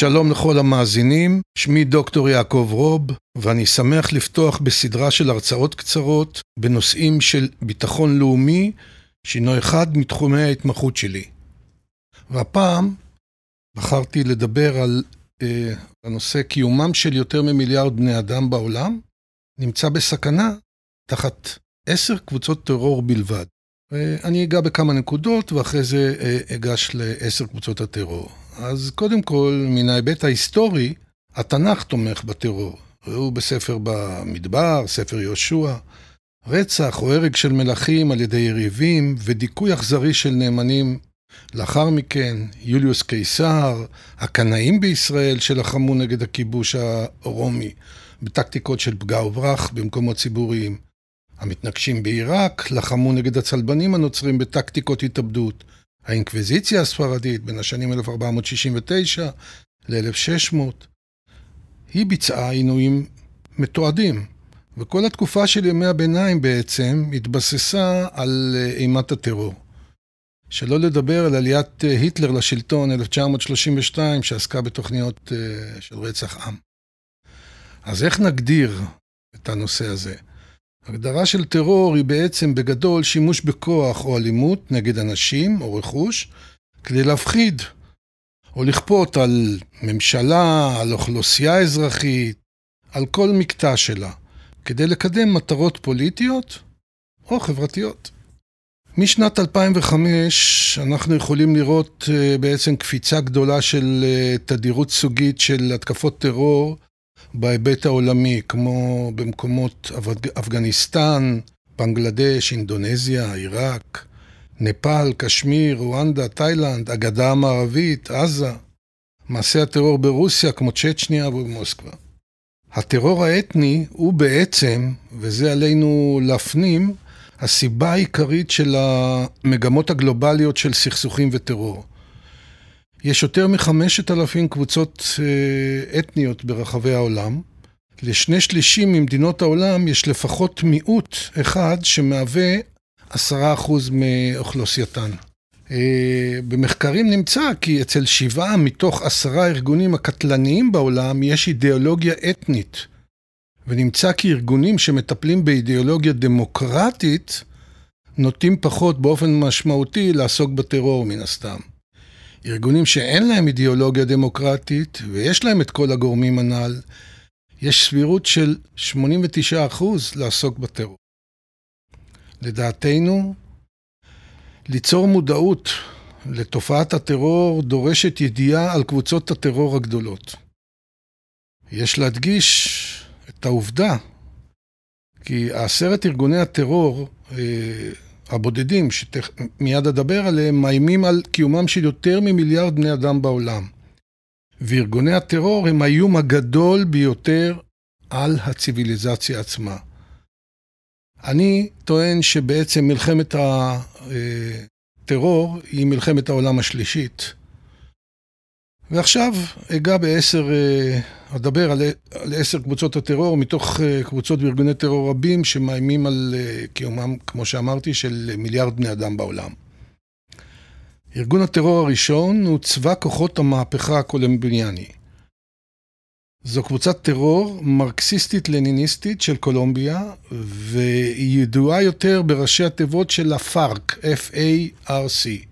שלום לכל המאזינים, שמי דוקטור יעקב רוב, ואני שמח לפתוח בסדרה של הרצאות קצרות בנושאים של ביטחון לאומי, שהינו אחד מתחומי ההתמחות שלי. והפעם בחרתי לדבר על אה, הנושא קיומם של יותר ממיליארד בני אדם בעולם, נמצא בסכנה תחת עשר קבוצות טרור בלבד. אני אגע בכמה נקודות ואחרי זה אה, אגש לעשר קבוצות הטרור. אז קודם כל, מן ההיבט ההיסטורי, התנ"ך תומך בטרור. ראו בספר במדבר, ספר יהושע, רצח או הרג של מלכים על ידי יריבים ודיכוי אכזרי של נאמנים לאחר מכן, יוליוס קיסר, הקנאים בישראל שלחמו נגד הכיבוש הרומי בטקטיקות של פגע וברח במקומות ציבוריים. המתנגשים בעיראק לחמו נגד הצלבנים הנוצרים בטקטיקות התאבדות. האינקוויזיציה הספרדית בין השנים 1469 ל-1600, היא ביצעה עינויים מתועדים, וכל התקופה של ימי הביניים בעצם התבססה על אה, אימת הטרור. שלא לדבר על עליית אה, היטלר לשלטון 1932 שעסקה בתוכניות אה, של רצח עם. אז איך נגדיר את הנושא הזה? הגדרה של טרור היא בעצם בגדול שימוש בכוח או אלימות נגד אנשים או רכוש כדי להפחיד או לכפות על ממשלה, על אוכלוסייה אזרחית, על כל מקטע שלה, כדי לקדם מטרות פוליטיות או חברתיות. משנת 2005 אנחנו יכולים לראות אה, בעצם קפיצה גדולה של אה, תדירות סוגית של התקפות טרור בהיבט העולמי, כמו במקומות אפגניסטן, בנגלדש, אינדונזיה, עיראק, נפאל, קשמיר, רואנדה, תאילנד, הגדה המערבית, עזה, מעשי הטרור ברוסיה כמו צ'צ'ניה ובמוסקבה. הטרור האתני הוא בעצם, וזה עלינו להפנים, הסיבה העיקרית של המגמות הגלובליות של סכסוכים וטרור. יש יותר מחמשת אלפים קבוצות אה, אתניות ברחבי העולם. לשני שלישים ממדינות העולם יש לפחות מיעוט אחד שמהווה עשרה אחוז מאוכלוסייתן. אה, במחקרים נמצא כי אצל שבעה מתוך עשרה הארגונים הקטלניים בעולם יש אידיאולוגיה אתנית. ונמצא כי ארגונים שמטפלים באידיאולוגיה דמוקרטית נוטים פחות באופן משמעותי לעסוק בטרור מן הסתם. ארגונים שאין להם אידיאולוגיה דמוקרטית ויש להם את כל הגורמים הנ"ל, יש סבירות של 89% לעסוק בטרור. לדעתנו, ליצור מודעות לתופעת הטרור דורשת ידיעה על קבוצות הטרור הגדולות. יש להדגיש את העובדה כי עשרת ארגוני הטרור אה, הבודדים, שמיד אדבר עליהם, מאיימים על קיומם של יותר ממיליארד בני אדם בעולם. וארגוני הטרור הם האיום הגדול ביותר על הציוויליזציה עצמה. אני טוען שבעצם מלחמת הטרור היא מלחמת העולם השלישית. ועכשיו אגע בעשר, אה, אדבר על, על עשר קבוצות הטרור מתוך אה, קבוצות וארגוני טרור רבים שמאיימים על אה, קיומם, כמו שאמרתי, של מיליארד בני אדם בעולם. ארגון הטרור הראשון הוא צבא כוחות המהפכה הקולומביאני. זו קבוצת טרור מרקסיסטית-לניניסטית של קולומביה, והיא ידועה יותר בראשי התיבות של הפארק, F-A-R-C.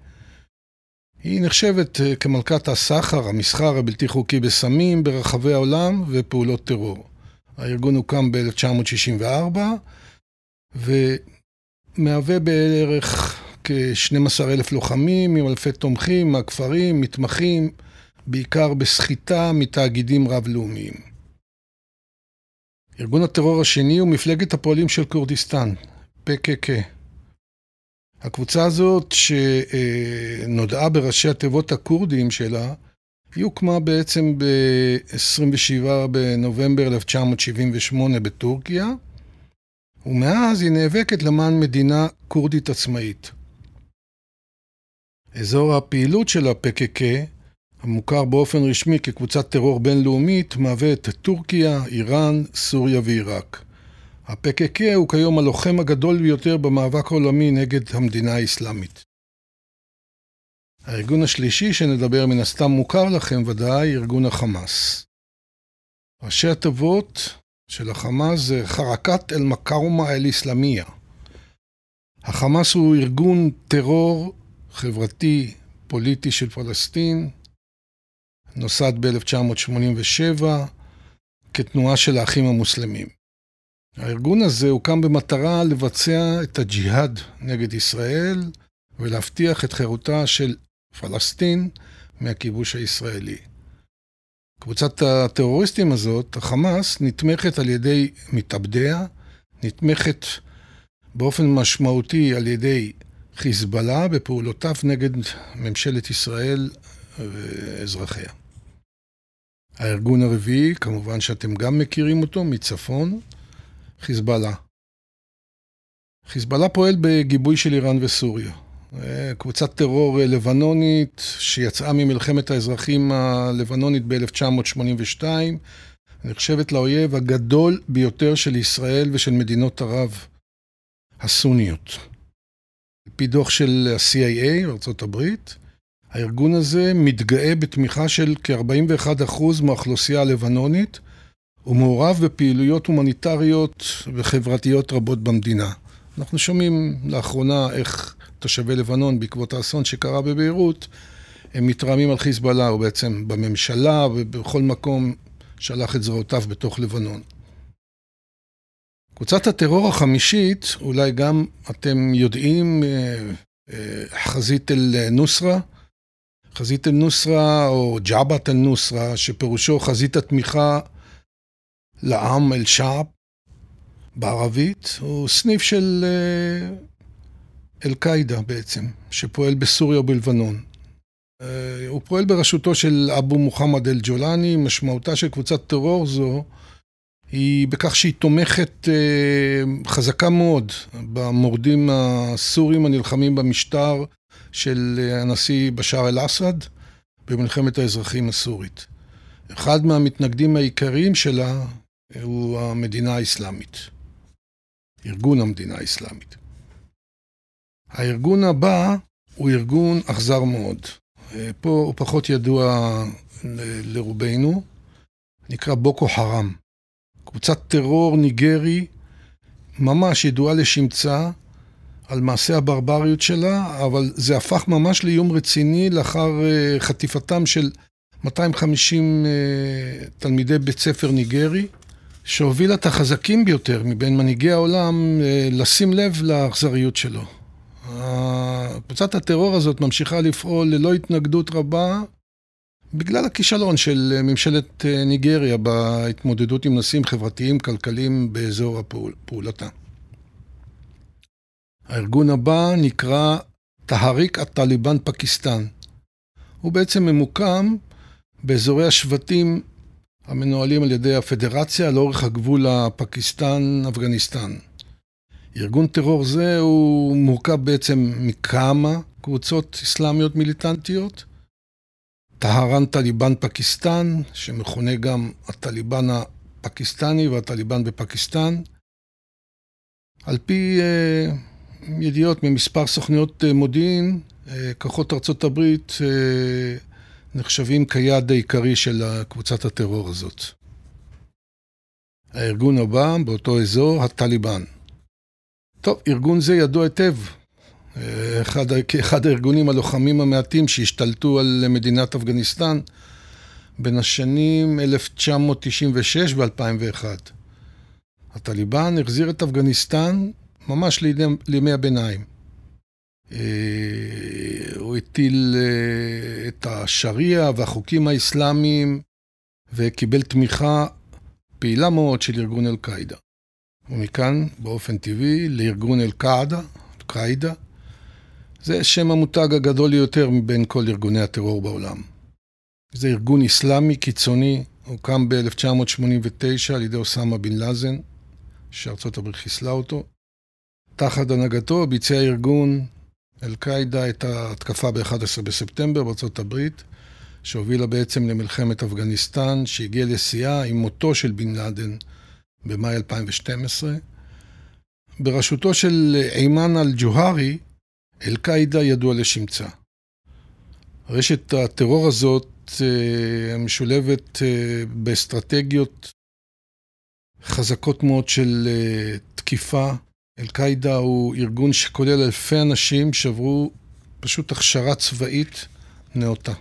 היא נחשבת אה, כמלכת הסחר, המסחר הבלתי חוקי בסמים ברחבי העולם ופעולות טרור. הארגון הוקם ב-1964 ומהווה בערך כ-12 אלף לוחמים עם אלפי תומכים מהכפרים, מתמחים, בעיקר בסחיטה מתאגידים רב-לאומיים. ארגון הטרור השני הוא מפלגת הפועלים של כורדיסטן, PKK. הקבוצה הזאת, שנודעה בראשי התיבות הכורדיים שלה, היא הוקמה בעצם ב-27 בנובמבר 1978 בטורקיה, ומאז היא נאבקת למען מדינה כורדית עצמאית. אזור הפעילות של ה-PKK, המוכר באופן רשמי כקבוצת טרור בינלאומית, מהווה את טורקיה, איראן, סוריה ועיראק. ה-PKK הוא כיום הלוחם הגדול ביותר במאבק העולמי נגד המדינה האסלאמית. הארגון השלישי שנדבר מן הסתם מוכר לכם ודאי, ארגון החמאס. ראשי התיבות של החמאס זה חרקת אל-מקאומה אל-אסלאמיה. החמאס הוא ארגון טרור חברתי פוליטי של פלסטין, נוסד ב-1987 כתנועה של האחים המוסלמים. הארגון הזה הוקם במטרה לבצע את הג'יהאד נגד ישראל ולהבטיח את חירותה של פלסטין מהכיבוש הישראלי. קבוצת הטרוריסטים הזאת, החמאס, נתמכת על ידי מתאבדיה, נתמכת באופן משמעותי על ידי חיזבאללה בפעולותיו נגד ממשלת ישראל ואזרחיה. הארגון הרביעי, כמובן שאתם גם מכירים אותו, מצפון, חיזבאללה. חיזבאללה פועל בגיבוי של איראן וסוריה. קבוצת טרור לבנונית שיצאה ממלחמת האזרחים הלבנונית ב-1982, נחשבת לאויב הגדול ביותר של ישראל ושל מדינות ערב הסוניות. על פי דוח של ה-CIA, ארה"ב, הארגון הזה מתגאה בתמיכה של כ-41% מהאוכלוסייה הלבנונית, ומעורב בפעילויות הומניטריות וחברתיות רבות במדינה. אנחנו שומעים לאחרונה איך תושבי לבנון, בעקבות האסון שקרה בביירות, הם מתרעמים על חיזבאללה, הוא בעצם בממשלה ובכל מקום שלח את זרועותיו בתוך לבנון. קבוצת הטרור החמישית, אולי גם אתם יודעים, אה, אה, חזית אל-נוסרה, חזית אל-נוסרה או ג'עבת אל-נוסרה, שפירושו חזית התמיכה לעם אל-שעב בערבית, הוא סניף של אה, אל-קאעידה בעצם, שפועל בסוריה ובלבנון. אה, הוא פועל בראשותו של אבו מוחמד אל-ג'ולני, משמעותה של קבוצת טרור זו היא בכך שהיא תומכת אה, חזקה מאוד במורדים הסורים הנלחמים במשטר של הנשיא בשאר אל-אסד במלחמת האזרחים הסורית. אחד מהמתנגדים העיקריים שלה הוא המדינה האסלאמית, ארגון המדינה האסלאמית. הארגון הבא הוא ארגון אכזר מאוד. פה הוא פחות ידוע לרובנו, נקרא בוקו חראם. קבוצת טרור ניגרי, ממש ידועה לשמצה על מעשה הברבריות שלה, אבל זה הפך ממש לאיום רציני לאחר אה, חטיפתם של 250 אה, תלמידי בית ספר ניגרי. שהובילה את החזקים ביותר מבין מנהיגי העולם אה, לשים לב לאכזריות שלו. קבוצת הטרור הזאת ממשיכה לפעול ללא התנגדות רבה בגלל הכישלון של ממשלת אה, ניגריה בהתמודדות עם נושאים חברתיים כלכליים באזור פעולתה. הארגון הבא נקרא טהריק א-טליבן פקיסטן. הוא בעצם ממוקם באזורי השבטים המנוהלים על ידי הפדרציה לאורך הגבול הפקיסטן-אפגניסטן. ארגון טרור זה הוא מורכב בעצם מכמה קבוצות אסלאמיות מיליטנטיות. טהרן טליבן פקיסטן, שמכונה גם הטליבן הפקיסטני והטליבן בפקיסטן. על פי uh, ידיעות ממספר סוכניות uh, מודיעין, uh, כוחות ארצות הברית uh, נחשבים כיעד העיקרי של קבוצת הטרור הזאת. הארגון הבא באותו אזור, הטליבן. טוב, ארגון זה ידוע היטב, אחד, כאחד הארגונים הלוחמים המעטים שהשתלטו על מדינת אפגניסטן בין השנים 1996 ו-2001. הטליבן החזיר את אפגניסטן ממש לימי הביניים. אה, הוא הטיל אה, את השריעה והחוקים האסלאמיים וקיבל תמיכה פעילה מאוד של ארגון אל-קאעידה. ומכאן, באופן טבעי, לארגון אל-קאעידה, אל-קאעידה. זה שם המותג הגדול יותר מבין כל ארגוני הטרור בעולם. זה ארגון אסלאמי קיצוני, הוקם ב-1989 על ידי אוסאמה בן לאזן, שארצות הברית חיסלה אותו. תחת הנהגתו ביצע ארגון אל-קאעידה את ההתקפה ב-11 בספטמבר בארצות הברית, שהובילה בעצם למלחמת אפגניסטן, שהגיעה לשיאה עם מותו של בן לאדן במאי 2012. בראשותו של אימן אל-ג'והרי, אל-קאעידה ידוע לשמצה. רשת הטרור הזאת אה, משולבת אה, באסטרטגיות חזקות מאוד של אה, תקיפה. אל-קאעידה הוא ארגון שכולל אלפי אנשים שעברו פשוט הכשרה צבאית נאותה.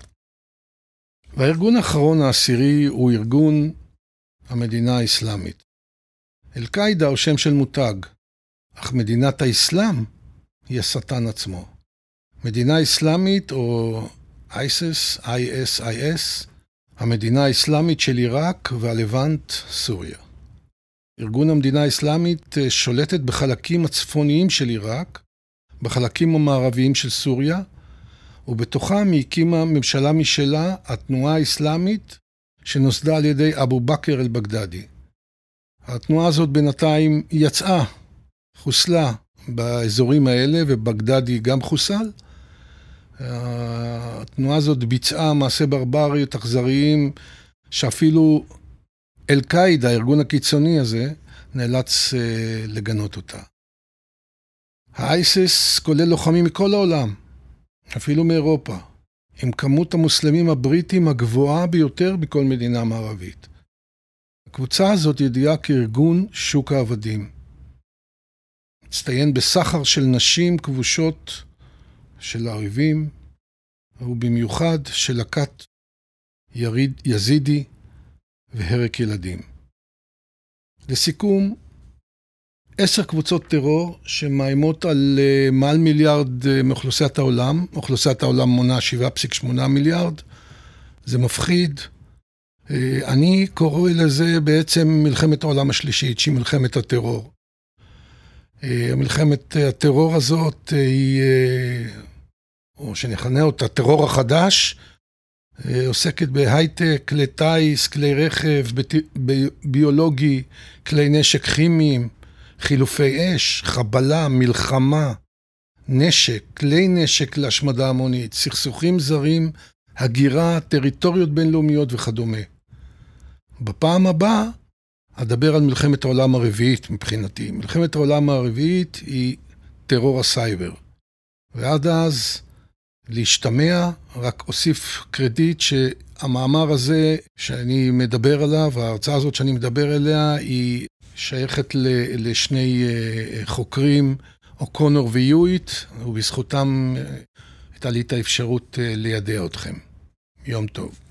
והארגון האחרון, העשירי, הוא ארגון המדינה האסלאמית. אל-קאעידה הוא שם של מותג, אך מדינת האסלאם היא השטן עצמו. מדינה אסלאמית או ISIS, ISIS, המדינה האסלאמית של עיראק והלבנט, סוריה. ארגון המדינה האסלאמית אה, שולטת בחלקים הצפוניים של עיראק, בחלקים המערביים של סוריה, ובתוכם היא הקימה ממשלה משלה, התנועה האסלאמית, שנוסדה על ידי אבו בכר אל-בגדדי. התנועה הזאת בינתיים יצאה, חוסלה באזורים האלה, ובגדדי גם חוסל. התנועה הזאת ביצעה מעשי ברבריות אכזריים, שאפילו אל-קאעידה, הארגון הקיצוני הזה, נאלץ uh, לגנות אותה. האייסס כולל לוחמים מכל העולם, אפילו מאירופה, עם כמות המוסלמים הבריטים הגבוהה ביותר בכל מדינה מערבית. הקבוצה הזאת ידועה כארגון שוק העבדים. מצטיין בסחר של נשים כבושות של האויבים, ובמיוחד של הכת יריד, יזידי והרק ילדים. לסיכום, עשר קבוצות טרור שמאיימות על uh, מעל מיליארד uh, מאוכלוסיית העולם, אוכלוסיית העולם מונה 7.8 מיליארד, זה מפחיד. Uh, אני קורא לזה בעצם מלחמת העולם השלישית, שהיא מלחמת הטרור. מלחמת הטרור הזאת היא, או שנכנה אותה טרור החדש, אה, עוסקת בהייטק, כלי טיס, כלי רכב, ביולוגי, כלי נשק כימיים, חילופי אש, חבלה, מלחמה, נשק, כלי נשק להשמדה המונית, סכסוכים זרים, הגירה, טריטוריות בינלאומיות וכדומה. בפעם הבאה אדבר על מלחמת העולם הרביעית מבחינתי. מלחמת העולם הרביעית היא טרור הסייבר. ועד אז להשתמע, רק אוסיף קרדיט שהמאמר הזה שאני מדבר עליו, ההרצאה הזאת שאני מדבר עליה, היא שייכת לשני אה, חוקרים, אוקונור ויואיט, ובזכותם אה, הייתה לי את האפשרות אה, לידע אתכם. יום טוב.